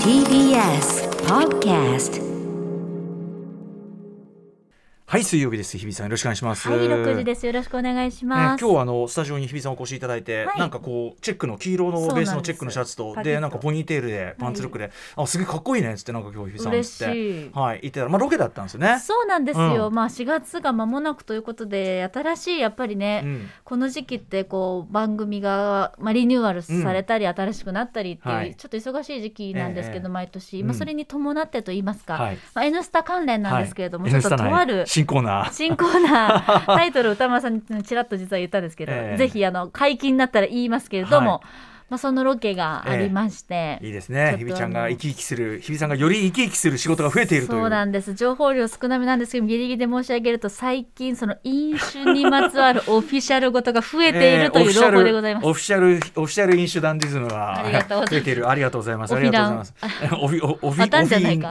TBS Podcast はい水曜日です。日比さんよろしくお願いします。はい、六時です。よろしくお願いしね、ます。今日はあのスタジオに日比さんお越しいただいて、はい。なんかこうチェックの黄色のベースのチェックのシャツとでなんかポニーテールでパンツルックで、あすげえかっこいいねっつってなんか今日日比さんって。はい言ってたらまあロケだったんですよね。そうなんですよ。うん。まあ4月が間もなくということで、新しいやっぱりね、うん。この時期ってこう番組がまあリニューアルされたり、新しくなったりっていう、はい。ちょっと忙しい時期なんですけど、ええ。毎年、うん。まあそれに伴ってと言いますか、はい。まあ N スタ関連なんですけれども、はい。ちょっととある新コーナー。新コーナー。タイトル歌丸さんにちらっと実は言ったんですけど、ええ。ぜひあの解禁になったら言いますけれども、はいまあそのロケがありまして、いいですね。日比ちゃんが生き生きする日比さんがより生き生きする仕事が増えているという。そうなんです。情報量少なめなんですけどギリギリで申し上げると最近その飲酒にまつわるオフィシャルごとが増えているという情報でございます、オフィシャルオフィシャルオフィシャル飲酒ダンディズムが増えているありがとうございます。ありがとうございます。オフィオオフィ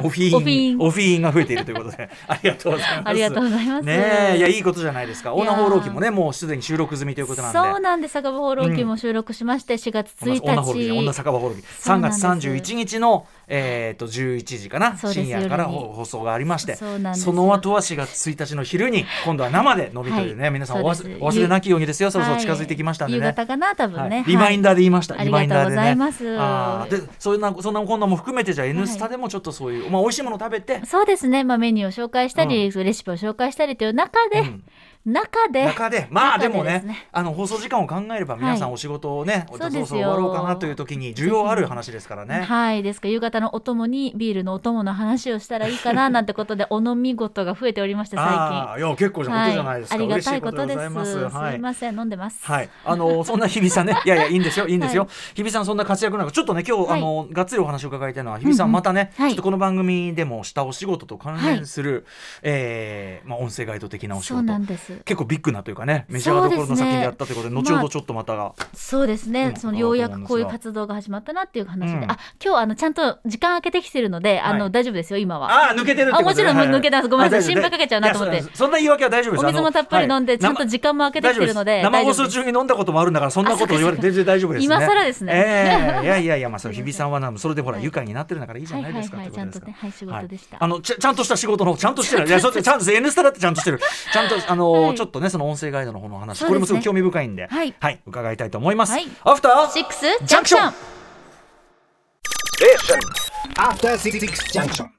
オフィオフィンン。オフィンが増えているということで。ありがとうございます。ありがとうございます。ねえいやいいことじゃないですか。オーナー放浪記もねもうすでに収録済みということなんで。そうなんです。酒場放浪記も収録しまして、4月1女放浪記日女酒場放浪記3そうなんです。月31日のえっと11時かな深夜から放放送がありましてその後は4月1日の昼に今度は生で伸びというねはい。皆さんお忘れなきようにですよ。そろそろはい。近づいてきましたんでね。夕方かな多分ね、はい。リマインダーで言いました、はいリマインダーでね。ありがとうござい。ますあーで、そんな、そんなこんなも含めて、じゃあ、N スタでもちょっとそういう、まあ、美味しいもの食べて。そうですね、まあ、メニューを紹介したり、レシピを紹介したりという中で、うん中で。中で、まあ、でもね。ねあの放送時間を考えれば、皆さんお仕事をね、そうそですよ。終わろうかなという時に、需要ある話ですからね。はい。ですか夕方のお供にビールのお供の話をしたらいいかな なんてことでお飲み事が増えておりまして最近。ああ、いや、結構なことじゃないですか。はい、ありがたいことです。す。はい。すい。ません。飲んでます。はい、あの そんな日比さんね、いやいや、いいんですよ、いいんですよ。は日比さん、そんな活躍なんか、ちょっとね、今日、はい。あの、がっつりお話を伺いたいのは、日比さん、またね、はい。ちょっとこの番組でもしたお仕事と関連する。えーまあ、音声ガイド的なお仕そう事。なんです結構ビッグなというかね、メジャーどころの先でやったということで、ね後ほどちょっとまたが。そうですね、うんそのようやくこういうあ活動が始まったなっていう話で、うん。あ今日あのちゃんと時間空けてきてるので、あのはい大丈夫ですよ今は。ああ、抜けてるね。あもちろん抜けてますごめんなさい。心配かけちゃうなと思って。そそんな言い訳は大丈夫です。お水もたっぷり飲んで、ちゃんと時間も空けてきてるので生放送中に飲んだこともあるんだからそんなこと言われて全然大丈夫ですね。今更ですね。ええ。いやいやいやまあそれ日比さんはなそれでほらはい。愉快になってるんだからいいじゃはいないですかちゃんとねはい仕事でした、あのちゃちゃんとした仕事のちゃんとしてる。いやそうちゃんと N スタだってちゃんとしてる。ちゃんとあの、はい。ちょっとねその音声ガイドの方の話、これもすごく興味深いんではい。伺いたいと思います。はい。アフターシックスジャンクションジャンクション After Six Junction.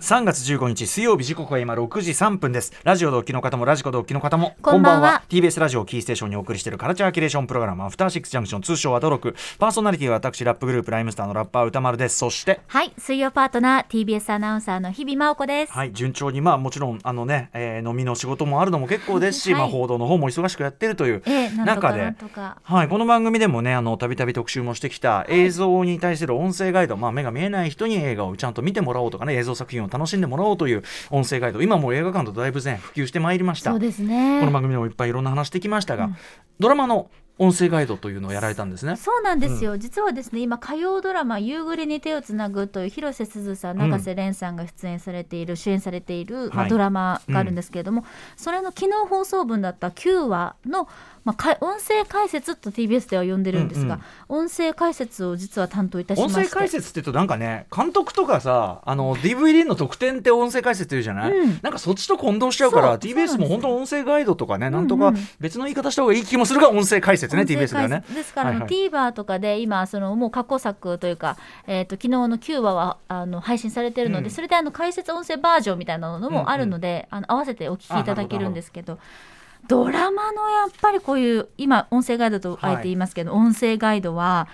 3月15日水曜日時刻は今6時3分です。ラジオ同期の方もラジコ同期の方もこんばんは。TBS ラジオをキーステーションにお送りしているカルチャーキュレーションプログラムアフターシックスジャンクション通称アドロク。パーソナリティは私ラップグループライムスターのラッパー歌丸です。そしてはい水曜パートナー TBS アナウンサーの日々真央子です、はい順調にまあもちろんあのね、えー飲みの仕事もあるのも結構ですし、はい。まあ報道の方も忙しくやってるという中で、なんとか。はい、この番組でもねあのたびたび特集もしてきた映像に対する音声ガイド、まあ、目が見えない人に映画をちゃんと見てもらおうとかね映像作品を楽しんでもらおうという音声ガイド。今もう映画館とだいぶね普及してまいりました。そうですね。この番組でもいっぱいいろんな話してきましたが、ドラマの音声ガイドというのをやられたんですね。そうなんですよ、実はですね今火曜ドラマ「夕暮れに手をつなぐ」という広瀬すずさんうん。永瀬廉さんが出演されている、主演されている、まあはい。ドラマがあるんですけれども、それの昨日放送分だった9話の、まあ、か音声解説と TBS では呼んでるんですが、音声解説を実は担当いたしまして。音声解説って言うとなんかね監督とかさあの DVD の特典って音声解説言うじゃない、うん。なんかそっちと混同しちゃうから TBS も本当音声ガイドとかねなんとかうんうん別の言い方した方がいい気もするが音声解説ね TBS ではね。ですから、あのはい。TVer とかで今そのもう過去作というか、えー、と昨日の9話はあの配信されてるので、うん。それであの解説音声バージョンみたいなのもあるので、あの合わせてお聞きいただけるんですけど。ドラマのやっぱりこういう今音声ガイドとあえて言いますけど、音声ガイドは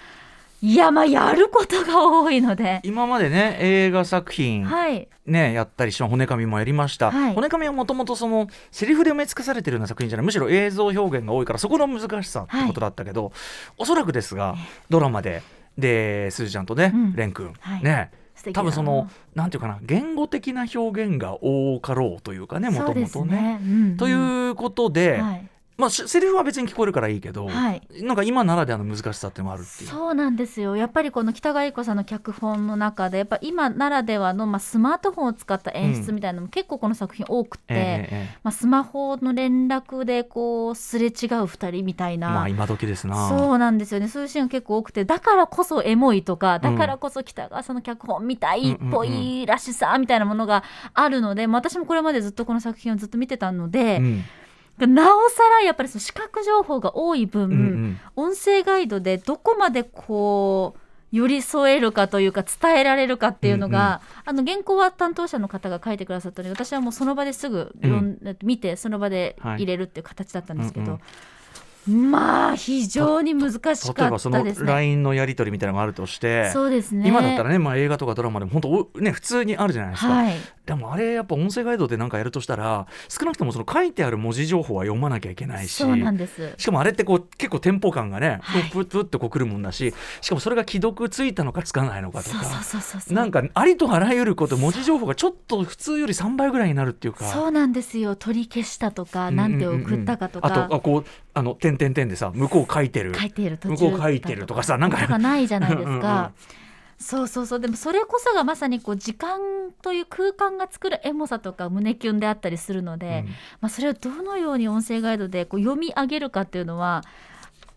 いやまあやることが多いので、今までね映画作品、はい。ね、やったりして骨紙もやりました、はい。骨紙はもともとそのセリフで埋め尽くされてるような作品じゃない。むしろ映像表現が多いからそこの難しさってことだったけど、おそらくですがドラマでですずちゃんとね、うん。れんくん、はい。ね多分そのなんていうかな言語的な表現が多かろうというかねもともとね。ということで、はいまあしセリフは別に聞こえるからいいけど、はい。なんか今ならではの難しさってもあるっていう。そうなんですよ。やっぱりこの北川悦子さんの脚本の中でやっぱ今ならではの、まあ、スマートフォンを使った演出みたいなのも結構この作品多くて、まあ、スマホの連絡でこうすれ違う2人みたいな、まあ今時ですな。そうなんですよね。そういうシーンが結構多くてだからこそエモいとかだからこそ北川さんの脚本みたいっぽいらしさみたいなものがあるので、まあ私もこれまでずっとこの作品をずっと見てたので、うんなおさらやっぱりその視覚情報が多い分、うんうん。音声ガイドでどこまでこう寄り添えるかというか伝えられるかっていうのが、あの原稿は担当者の方が書いてくださったので私はもうその場ですぐ読ん。で、見てその場で入れるっていう形だったんですけど、まあ非常に難しかっ例えばそのたですね。LINE のやり取りみたいなのがあるとして、そうですね。今だったらね、まあ、映画とかドラマでも本当おね普通にあるじゃないですか、はい。でもあれやっぱ音声ガイドでなんかやるとしたら少なくともその書いてある文字情報は読まなきゃいけないしそうなんです。しかもあれってこう結構テンポ感がね、はい。プップッとこうくるもんだししかもそれが既読ついたのかつかないのかとかそうそうそうそうそう。なんかありとあらゆること文字情報がちょっと普通より3倍ぐらいになるっていうか。そうなんですよ。取り消したとか、うんなんて送ったかとか、あとあこうあの点々点でさ向こう書いてる。書いている向こう書いてるとかさなんか。ないじゃないですか。そうそうそう。でもそれこそがまさにこう時間という空間が作るエモさとか胸キュンであったりするので、うん。まあ、それをどのように音声ガイドでこう読み上げるかっていうのは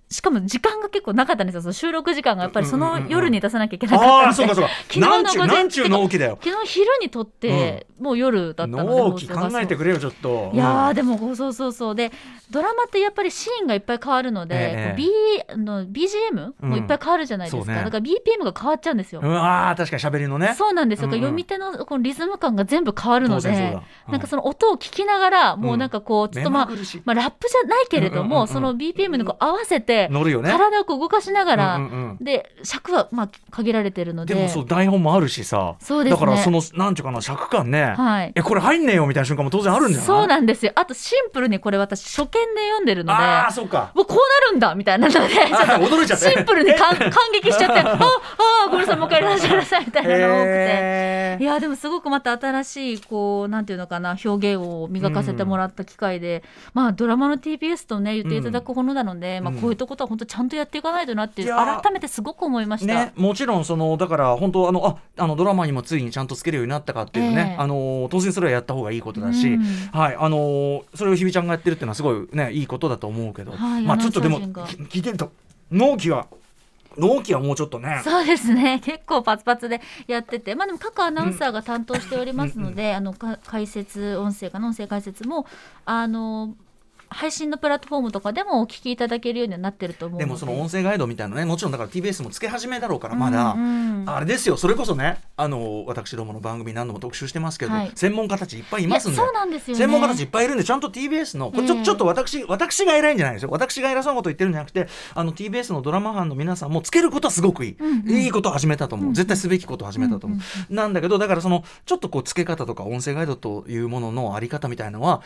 しかも時間が結構なかったんですよその収録時間がやっぱりその夜に出さなきゃいけなかああったので、そうかそうか。昨日の午前なんちゅう納期だよ。昨日昼に撮って、もう夜だったので納期考えてくれよちょっと。いやーうん。でもそうそうそうでドラマってやっぱりシーンがいっぱい変わるので、ええこう B あの BGM もいっぱい変わるじゃないですか、うんね。だから BPM が変わっちゃうんですよ。うわー確かに喋りのね。そうなんですよ、うんうん。読み手のこのリズム感が全部変わるので、うん。なんかその音を聞きながらもうなんかこうちょっとまあ、目まあ、ラップじゃないけれども、うんうんうんうん。その BPM にこう合わせて乗るよね。体を動かしながら、うんうんうん。で尺はまあ限られてるので。でもそう台本もあるしさ。そうですね。だからそのなんていうかな尺感ね、はい。えこれ入んねえよみたいな瞬間も当然あるんじゃない？そうなんですよ。あとシンプルにこれ私初見で読んでるのでああそうか。もうこうなるんだみたいなのでちょっとあ驚いちゃって。シンプルに感 感激しちゃって ああごめんなさいもう一回やらせてくださいみたいなのが多くて。いやでもすごくまた新しいこうなんていうのかな表現を磨かせてもらった機会で、まあドラマの TBS とね言っていただくものなので、まあこういったことは本当ちゃんとやっていかないとなって改めてすごく思いました。ね、もちろんそのだから本当あのああのドラマにもついにちゃんとつけるようになったかっていうね、ええ。あの当然それはやった方がいいことだし、うんはいあのそれを日比ちゃんがやってるっていうのはすごいねいいことだと思うけど、はいまあちょっとでも聞いてると納期は納期はもうちょっとね。そうですね。結構パツパツでやってて、まあ、でも各アナウンサーが担当しておりますので、あのか解説音声かな音声解説もあの配信のプラットフォームとかでもお聞きいただけるようにはなってると思うので。でもその音声ガイドみたいなねもちろんだから TBS もつけ始めだろうからまだ、うんうん。あれですよ。それこそねあの私どもの番組何度も特集してますけど、はい。専門家たちいっぱいいますんで。そうなんですよね。専門家たちいっぱいいるんでちゃんと TBS のこれちょ,、ええ。ちょっと私私が偉いんじゃないですよ。私が偉そうなこと言ってるんじゃなくてあの TBS のドラマ班の皆さんもつけることはすごくいい、うんうん。いいことを始めたと思う、絶対すべきことを始めたと思う、なんだけどだからそのちょっとこうつけ方とか音声ガイドというもののあり方みたいのは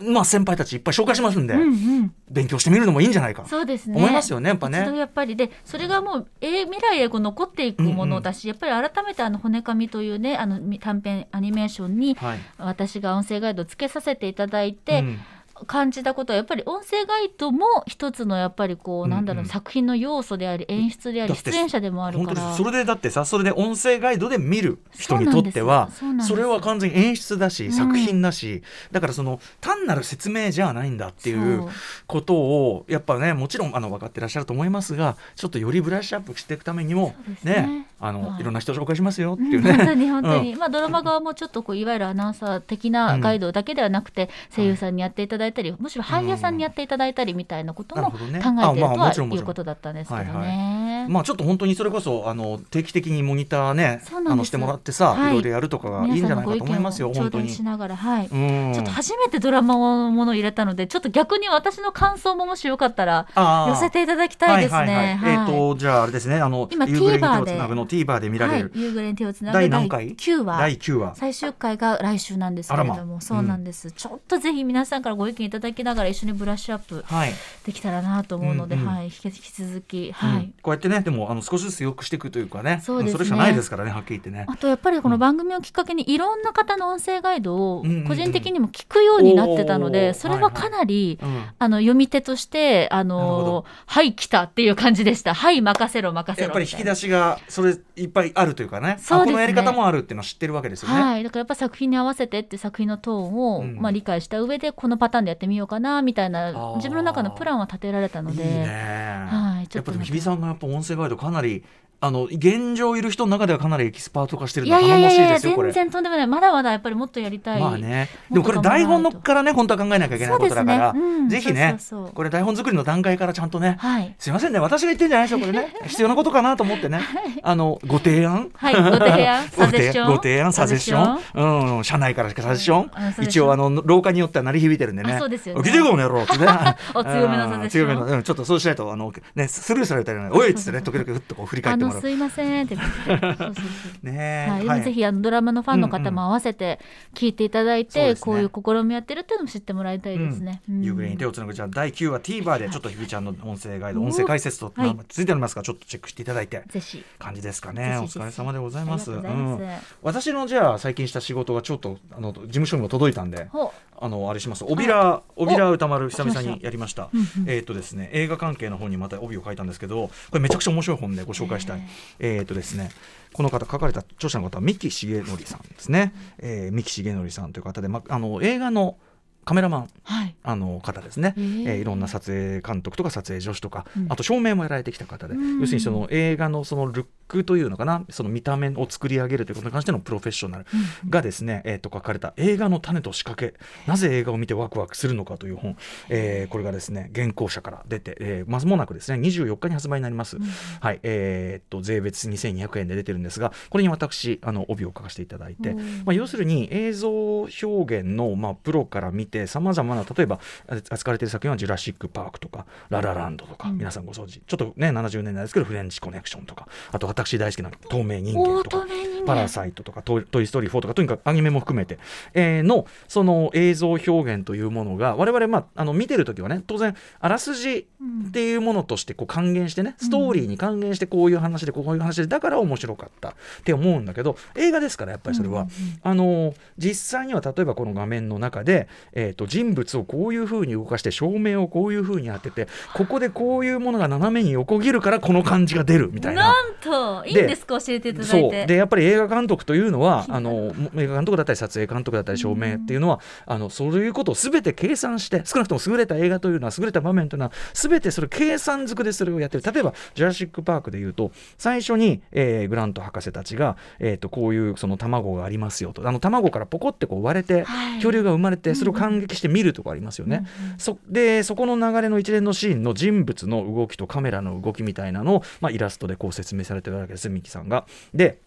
まあ先輩たちいっぱい紹介しますんで、うんうん。勉強してみるのもいいんじゃないか。そうですね。思いますよねやっぱね。やっぱりでそれがもう、えー未来へこう残っていくものだし、やっぱり改めてあの骨紙というねあのみ短編アニメーションにはい。私が音声ガイドをつけさせていただいて、うん感じたことはやっぱり音声ガイドも一つのやっぱりこう、なんだろう作品の要素であり演出であり出演者でもある本からそれでだってさそれで音声ガイドで見る人にとってはそれは完全に演出だし、うん。作品だしだからその単なる説明じゃないんだっていうことをやっぱねもちろんあの分かってらっしゃると思いますがちょっとよりブラッシュアップしていくためにもねあの、はい。い、ろんな人紹介しますよってうんいうね。本当に本当に、まあドラマ側もちょっとこういわゆるアナウンサー的なガイドだけではなくて、声優さんにやっていただいたり、むしろ俳優さんにやっていただいたりみたいなことも考えているとはいうことだったんですけどね。はいまあちょっと本当にそれこそあの定期的にモニターねあのしてもらってさ、はい。い、ろいろやるとかがいいんじゃないかと思いますよ本当に。し。ながら、はい。うん。ちょっと初めてドラマのものを入れたので、ちょっと逆に私の感想ももしよかったら寄せていただきたいですね。はいはいはい。えっ、とじゃああれですねあの今 TVer をつなぐの TVer で。見られる、はい、夕暮れに手をつなぐ第何回？9話。第9話。最終回が来週なんですけれども、ま。そうなんです、ちょっとぜひ皆さんからご意見いただきながら一緒にブラッシュアップはい。できたらなと思うので、うんうん。はい、引き引き続き、はい。うん。こうやってねでもあの少しずつ良くしていくというかね。そうね。れしかないですからねはっきり言ってね。あとやっぱりこの番組をきっかけにいろんな方の音声ガイドを個人的にも聞くようになってたので、それはかなり、うん。あの読み手としてあのはい来たっていう感じでした。はい任せろ任せろやっぱり引き出しがそれいっぱいあるというかね。そうですね。あこのやり方もあるっていうのは知ってるわけですよね。はい、だからやっぱ作品に合わせてって作品のトーンを、うんまあ、理解した上でこのパターンでやってみようかなみたいなー自分の中のプランは立てられたので。いいね、はいちょっとやっぱでも日比さんがやっぱ音声ガイドかなりあの現状いる人の中ではかなりエキスパート化してるいのは頼もしいやいやいやいやですよこれ。全。然とんでもない。まだまだやっぱりもっとやりたい、まあね、でもこれ台本のからね本当は考えなきゃいけないことだから、ね。うん。ぜひねこれ台本作りの段階からちゃんとね、はい。すいませんね私が言ってんじゃないですよこれね。必要なことかなと思ってね。あのご提案。はいご提案 ごサジェッション。ご提案サジェッション。うん社内からしかサジェッション、一応あの廊下によっては鳴り響いてるんでね。あそうですよね。起きてこの野郎ってね。お強めのサジェッション。うん強めのうんちょっとそうしないとあのねスルーされたりねおいっつってね時々ふっとこう振り返あってもらうのすいません。って。ねえ。はい、でもぜひあのドラマのファンの方も合わせて聞いていただいて、そうですね。こういう試みやってるっていうのも知ってもらいたいですね。うん。夕暮れに手をつなぐじゃあ第9話 TVer でちょっとひびちゃんの音声ガイドお音声解説とはい。ついておりますからちょっとチェックしていただいてぜひ。感じですかぜねお疲れ様でございます。うん。私のじゃあ最近した仕事がちょっとあの事務所にも届いたんでほあのあれします。帯ら帯ら歌丸久々にやりました。えっとですね映画関係の本にまた帯を書いたんですけどこれめちゃくちゃ面白い本でご紹介したい。えっとですねこの方書かれた著者の方は三木重則さんですね、えー、三木重則さんという方で、ま、あの映画のカメラマンはい。あの方ですね、えーいろんな撮影監督とか撮影助手とか、うん。あと照明もやられてきた方で、うん。要するにその映画のそのルックというのかな？その見た目を作り上げるということに関してのプロフェッショナルがですね、えー、と書かれた「映画の種と仕掛け。なぜ映画を見てワクワクするのか」という本、えーこれがですね原稿者から出て、えー、まもなくですね24日に発売になります、はい。えーっと税別2200円で出てるんですがこれに私あの帯を書かせていただいて、うん。まあ、要するに映像表現の、まあ、プロから見てさまざまな例えばあ扱われている作品は「ジュラシック・パーク」とか「ラ・ラ・ランド」とか、うん。皆さんご存知。ちょっとね70年代ですけど「フレンチ・コネクション」とかあと私大好きな「透明人間」大とかパラサイトとかトイ、ストーリー4とか、とにかくアニメも含めて、えーの、その映像表現というものが、我々、まあ、あの見てるときはね、当然、あらすじっていうものとしてこう還元してね、ストーリーに還元して、こういう話で、こういう話で、だから面白かった。って思うんだけど、映画ですから、やっぱりそれは。あの実際には例えばこの画面の中で、えー、と人物をこういう風に動かして照明をこういう風に当ててここでこういうものが斜めに横切るからこの感じが出るみたいな。なんといいんですか？教えていただいそう。てでやっぱり映画監督というのは あの映画監督だったり撮影監督だったり照明っていうのは、あのそういうことを全て計算して少なくとも優れた映画というのは優れた場面というのは全てそれ計算づくでそれをやってる。例えば「ジュラシック・パーク」でいうと最初に、えーグラント博士たちが、えー、とこういうその卵がありますよと。あの卵からポコってこう割れて、はい。恐竜が生まれてそれを感激して見るとこありますよね。そでそこの流れの一連のシーンの人物の動きとカメラの動きみたいなのを、まあ、イラストでこう説明されてるわけですミキさんが。で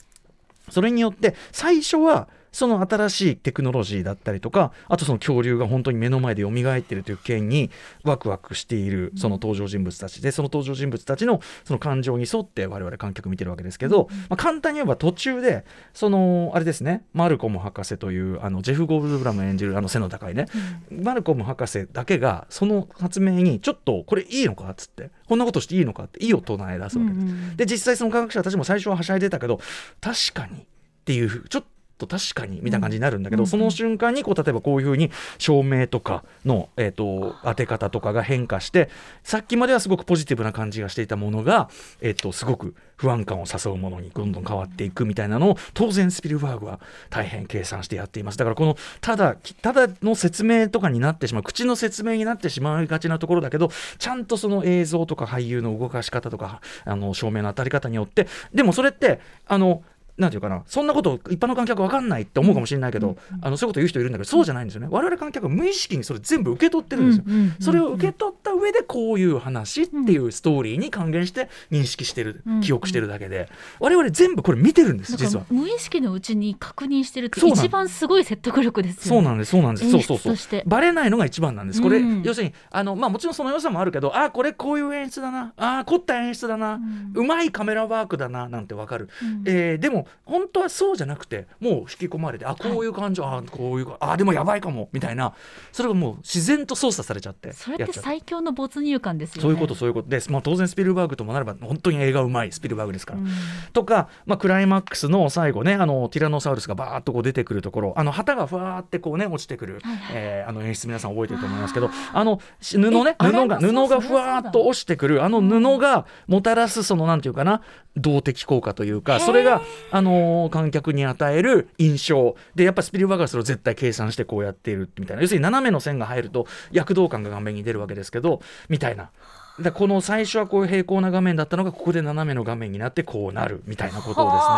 それによって最初はその新しいテクノロジーだったりとかあとその恐竜が本当に目の前で蘇っているという件にワクワクしているその登場人物たちでその登場人物たちのその感情に沿って我々観客見てるわけですけど、まあ、簡単に言えば途中でそのあれですねマルコム博士というあのジェフ・ゴールドブラム演じるあの背の高いね、マルコム博士だけがその発明にちょっとこれいいのかっつってこんなことしていいのかって意を唱え出すわけです。で実際その科学者たちも最初ははしゃいでたけど確かにっていうちょっと確かにみたいな感じになるんだけど、うんその瞬間にこう例えばこういうふうに照明とかの、えー、と当て方とかが変化してさっきまではすごくポジティブな感じがしていたものが、えー、とすごく不安感を誘うものにどんどん変わっていくみたいなのを当然スピルバーグは大変計算してやっています。だからこのただただの説明とかになってしまう口の説明になってしまいがちなところだけどちゃんとその映像とか俳優の動かし方とかあの照明の当たり方によってでもそれってあのなんていうかなそんなこと一般の観客わかんないって思うかもしれないけど、あのそういうこと言う人いるんだけどそうじゃないんですよね。我々観客は無意識にそれ全部受け取ってるんですよ、それを受け取った上上でこういう話っていうストーリーに還元して認識してる、うん記憶してるだけで我々全部これ見てるんです実は。か。無意識のうちに確認してるって一番すごい説得力ですよね。そうなんですそうなんです。そう演そうそう。バレないのが一番なんです。これ、うん要するにあの、まあ、もちろんその良さもあるけどあこれこういう演出だな。あ凝った演出だな、ん。うまいカメラワークだな。なんてわかる、うん。えーでも本当はそうじゃなくてもう引き込まれてあこういう感情、あこういうかあでもやばいかもみたいな。それがもう自然と操作されちゃってそれって最強の没入感ですよね。そういうことそういうこと。です、まあ、当然スピルバーグともなれば本当に映画うまいスピルバーグですから。うん。とか、まあ、クライマックスの最後ねあのティラノサウルスがバーッとこう出てくるところ。あの旗がふわーってこうね落ちてくる、はいはい。えーあの演出皆さん覚えてると思いますけど。あのし布ね布が布がふわーっと落ちてくる。あの布がもたらすそのなんていうかな動的効果というかそれが、あのー観客に与える印象でやっぱスピルバーガーそれを絶対計算してこうやっているみたいな要するに斜めの線が入ると躍動感が画面に出るわけですけどみたいな。でこの最初はこういう平行な画面だったのがここで斜めの画面になってこうなるみたいなことをですね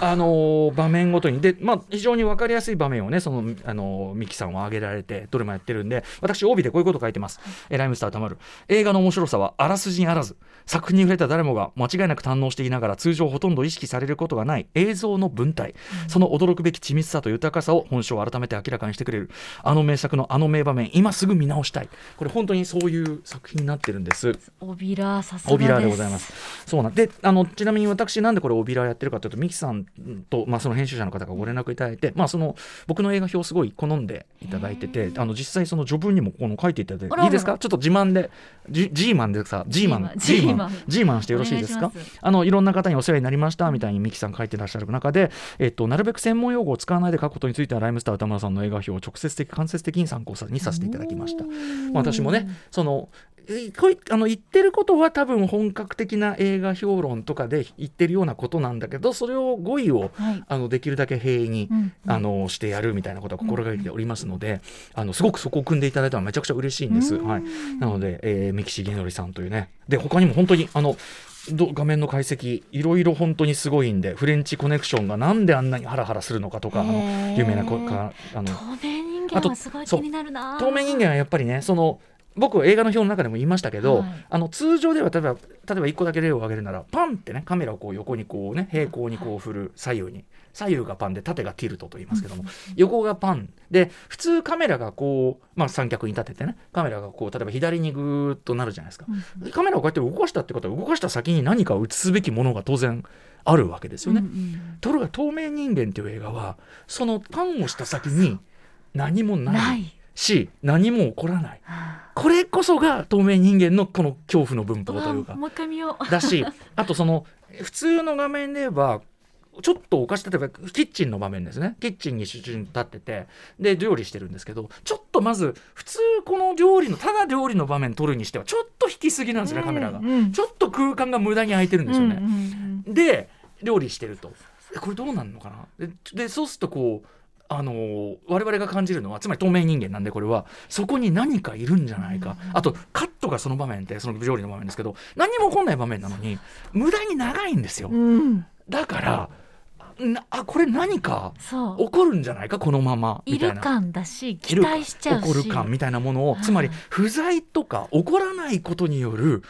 ああのー場面ごとに。で、まあ、非常に分かりやすい場面をねその、あのーミキさんは挙げられてどれもやってるんで私帯でこういうこと書いてます、えーライムスターたまる映画の面白さはあらすじにあらず作品に触れた誰もが間違いなく堪能していながら通常ほとんど意識されることがない映像の文体、その驚くべき緻密さと豊かさを本性を改めて明らかにしてくれる。あの名作のあの名場面今すぐ見直したい。これ本当にそういう作品になってるんです。オビラーさすがです。オビラーでございます。そうなん。であのちなみに私なんでこれオビラーやってるかというとミキさんと、まあ、その編集者の方がご連絡いただいて、まあ、その僕の映画表をすごい好んでいただいててあの実際その序文にもこの書いていただいていいですか？ちょっと自慢でジジーマンでさジーマンジーマン。ジーマンしてよろしいですか？あのいろんな方にお世話になりましたみたいにミキさん書いてらっしゃる中で、えっと、なるべく専門用語を使わないで書くことについてはライムスター歌村さんの映画表を直接的間接的に参考にさせていただきました。まあ私もねそのあの言ってることは多分本格的な映画評論とかで言ってるようなことなんだけどそれを語彙をはい。あのできるだけ平易に、うんあのしてやるみたいなことは心がけておりますので、あのすごくそこを組んでいただいたのはめちゃくちゃ嬉しいんです。はい、なので、えー、三木重則さんというねで他にも本当にあのど画面の解析いろいろ本当にすごいんでフレンチコネクションがなんであんなにハラハラするのかとかあの有名なこかあの透明人間はすごい気になるな。透明人間はやっぱりねその僕映画の表の中でも言いましたけど、はい。あの通常では例えば例えば1個だけ例を挙げるならパンってねカメラをこう横にこうね平行にこう振る左右に左右がパンで縦がティルトと言いますけども、横がパンで普通カメラがこう、まあ、三脚に立ててねカメラがこう例えば左にぐーっとなるじゃないですか、でカメラをこうやって動かしたってことは動かした先に何かを映すべきものが当然あるわけですよね。うんうんところが「透明人間」という映画はそのパンをした先に何もない。し何も起こらない。はこれこそが透明人間のこの恐怖の文あ法というか。だし あとその普通の画面で言えばちょっとおかしい例えばキッチンの場面ですね。キッチンに主人立っててで料理してるんですけどちょっとまず普通この料理のただ料理の場面撮るにしてはちょっと引きすぎなんですねカメラが。うん。うんちょっと空間が無駄に空いてるんですよね、うんうんうん。で料理してると。えこれどうなんのかな？ででそうするとこうあのー我々が感じるのはつまり透明人間なんでこれはそこに何かいるんじゃないか、あとカットがその場面ってその料理の場面ですけど何も起こんない場面なのに無駄に長いんですようん。だからなあこれ何か。起こるんじゃないか？このままみいたいな。る感だし期待しちゃうし。起こる感みたいなものをはいつまり不在とか起こらないことによる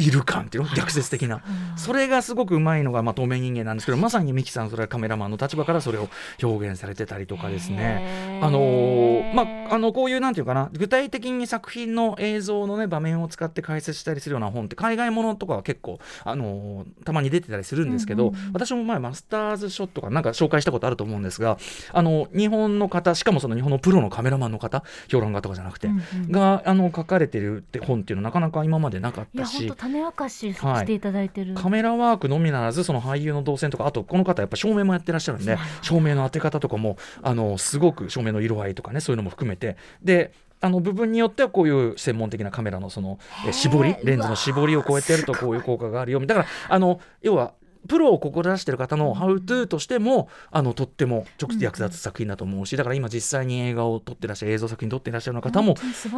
いる感っていうの？逆説的な。うん。それがすごくうまいのが、まあ、透明人間なんですけどまさにミキさんそれはカメラマンの立場からそれを表現されてたりとかですね。あのーまあ、あのこういうなんていうかな具体的に作品の映像の、ね、場面を使って解説したりするような本って海外ものとかは結構、あのーたまに出てたりするんですけど、うんうんうん。私も前マスターズショットかなんか紹介したことあると思うんですがあの日本の方しかもその日本のプロのカメラマンの方評論家とかじゃなくて、うんうん。があの書かれてるって本っていうのはなかなか今までなかったし種明かしはい。していただいてる。カメラワークのみならずその俳優の動線とかあとこの方やっぱ照明もやってらっしゃるんで照明の当て方とかもあのすごく照明の色合いとかねそういうのも含めて。であの部分によってはこういう専門的なカメラのそのえ絞りレンズの絞りを超えてるとこういう効果があるよだからあの要はプロを志してる方の「How to」としてもあのとっても直接役立つ作品だと思うしだから今実際に映画を撮ってらっしゃる映像作品撮ってらっしゃる方も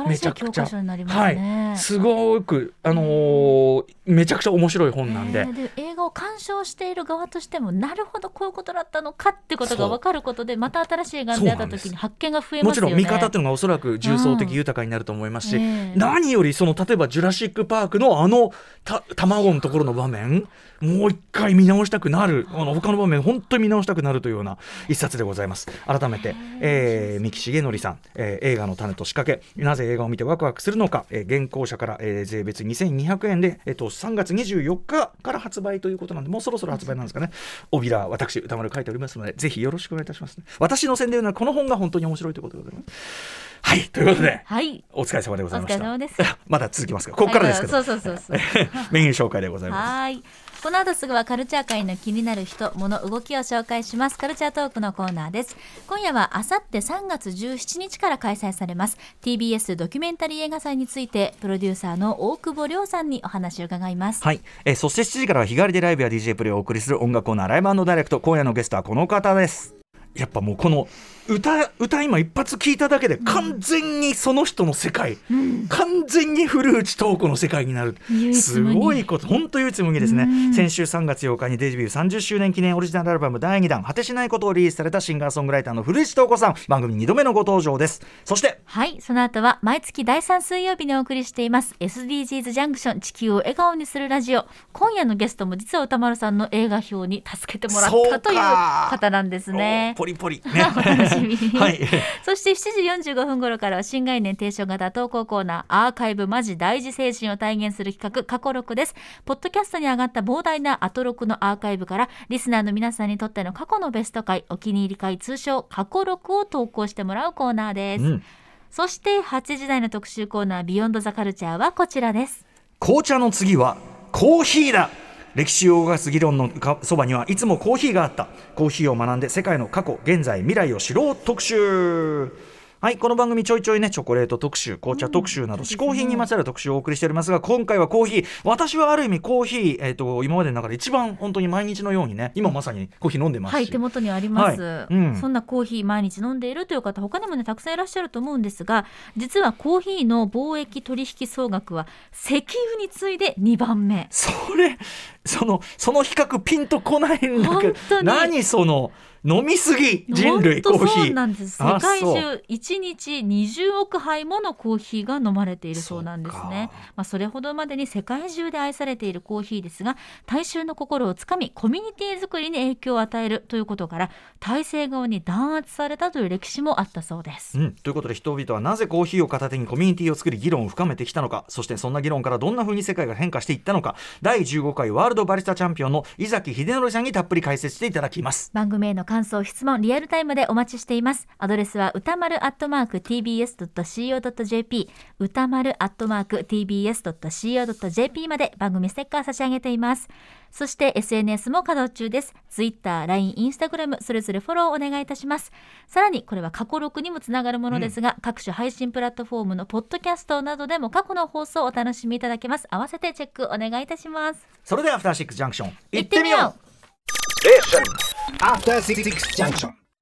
めちゃくちゃはね。いすごくあのーめちゃくちゃ面白い本なんでへ。ー映を鑑賞している側としてもなるほどこういうことだったのかってことが分かることでまた新しい映画に出会った時に発見が増えますよね。もちろん見方っていうのがおそらく重層的豊かになると思いますし、うん。ええ何よりその例えば「ジュラシック・パーク」のあのた卵のところの場面もう一回見直したくなるあの他の場面本当に見直したくなるというような一冊でございます。改めて、えー、三木重則さん、えー映画の種と仕掛けなぜ映画を見てワクワクするのか、えー原稿者から、えー税別2200円で、えー、と3月24日から発売ということなんでもうそろそろ発売なんですかね帯ら私歌丸書いておりますのでぜひよろしくお願いいたします、私の宣伝はこの本が本当に面白いということでございますはいということではいお疲れ様でございました。お疲れ様です まだ続きますか。ここからですけど。は いそうそうそうそう メニュー紹介でございます。はーい。この後すぐはカルチャー界の気になる人、物、動きを紹介します。カルチャートークのコーナーです。今夜はあさって3月17日から開催されます TBS ドキュメンタリー映画祭について、プロデューサーの大久保亮さんにお話を伺います。はい、えーそして7時からは日替わりでライブや DJ プレイをお送りする音楽コーナーライブダイレクト今夜のゲストはこの方ですやっぱもうこの歌歌今一発聞いただけで完全にその人の世界、完全に古内東子の世界になる。唯一すごいこと。本当唯一無二ですね、うん。先週3月8日にデビュー30周年記念オリジナルアルバム第2弾果てしないことをリリースされたシンガーソングライターの古内東子さん。番組2度目のご登場です。そしてはい、その後は毎月第3水曜日にお送りしています。SDGs ジャンクション地球を笑顔にするラジオ。今夜のゲストも実は歌丸さんの映画表に助けてもらったという方なんですね。お。ポリポリ。ね しみにはい そして7時45分頃からは新概念提唱型投稿コーナーアーカイブマジ大事精神を体現する企画過去録です。ポッドキャストに上がった膨大なアトロクのアーカイブからリスナーの皆さんにとっての過去のベスト回お気に入り回通称過去録を投稿してもらうコーナーです。うんそして8時台の特集コーナービヨンドザカルチャーはこちらです。紅茶の次はコーヒーだ歴史を動かす議論のかそばにはいつもコーヒーがあった。コーヒーを学んで世界の過去現在未来を知ろう。特集。はいこの番組ちょいちょいねチョコレート特集紅茶特集など嗜好品にまつわる特集をお送りしておりますが今回はコーヒー。私はある意味コーヒー、えー、と今までの中で一番本当に毎日のようにね今まさにコーヒー飲んでますし、はい、手元にあります、はいうん。そんなコーヒー毎日飲んでいるという方他にもねたくさんいらっしゃると思うんですが実はコーヒーの貿易取引総額は石油に次いで2番目。それそのその比較ピンとこないんだけ本ど当に。何その飲みすぎ人類コーヒー。そうなんです。あ世界中1日20億杯ものコーヒーが飲まれているそうなんですね。まあ、それほどまでに世界中で愛されているコーヒーですが大衆の心をつかみコミュニティ作りに影響を与えるということから体制側に弾圧されたという歴史もあったそうです。うん、ということで人々はなぜコーヒーを片手にコミュニティを作り議論を深めてきたのかそしてそんな議論からどんな風に世界が変化していったのか。第15回ワールドバリスタチャンピオンの井崎秀則さんにたっぷり解説していただきます。番組への感想質問リアルタイムでお待ちしています。アドレスは歌丸アットマーク tbs.co.jp 歌丸アットマーク tbs.co.jp まで番組ステッカー差し上げています。そして SNS も稼働中です。Twitter、LINE、Instagram それぞれフォローお願いいたします。さらにこれは過去録にもつながるものですが、各種配信プラットフォームのポッドキャストなどでも過去の放送をお楽しみいただけます。合わせてチェックお願いいたします。それではアフターシックスジャンクション。行ってみよう.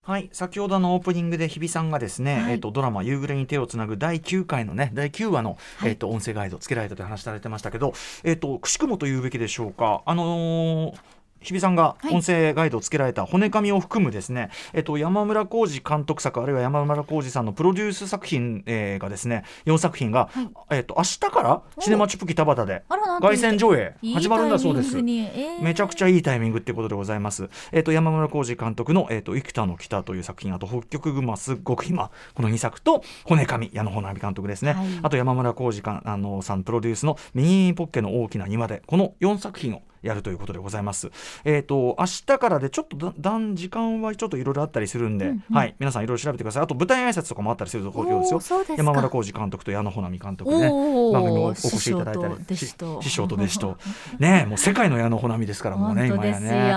はい先ほどのオープニングで日比さんがですね、はい。えっとドラマ「夕暮れに手をつなぐ」第9回のね第9話の、えっと音声ガイドつけられたという話されてましたけど、えっとくしくもというべきでしょうか。あのー日比さんがはい。音声ガイドをつけられた骨紙を含むですね、えっと、山村浩二監督作あるいは山村浩二さんのプロデュース作品、えーがですね4作品が、えっと、明日からシネマチュプキ田端で凱旋上映いい始まるんだそうです。めちゃくちゃいいタイミングってことでございます。えっ、と、山村浩二監督の、えっ、と、幾多の北という作品、あと、北極熊すっごく今、この2作と、骨紙、矢野穂波監督ですね。はい。あと、山村浩二かあのさんプロデュースのミニポッケの大きな庭で、この4作品をやるということでございます。えっ、と、明日からで、ちょっとだ、だん、時間はちょっといろいろあったりするんで、うんうんはい、皆さんいろいろ調べてください。あと、舞台挨拶とかもあったりするところですよすか山村浩二監督と矢野穂波監督でね、番組にお越しいただいたり師匠と弟子とねもう世界の矢野穂波ですからもうね今やね。うん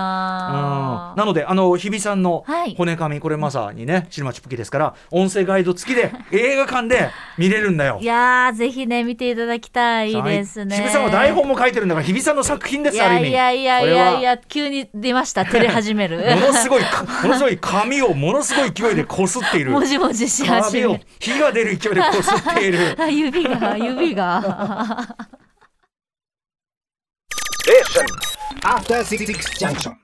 なのであの日比さんのはい骨紙これまさにねシネマチュプキですから音声ガイド付きで 映画館で見れるんだよい。やーぜひね見ていただきたいですね。日比さんは台本も書いてるんだから日比さんの作品ですいある意味。やいやいやいやいや急に出ました照れ始める。ものすごいかものすごい紙をものすごい勢いでこすっている。もじもじし始める。火が出る勢いでこすっている。あ指が指が。After Six Junction.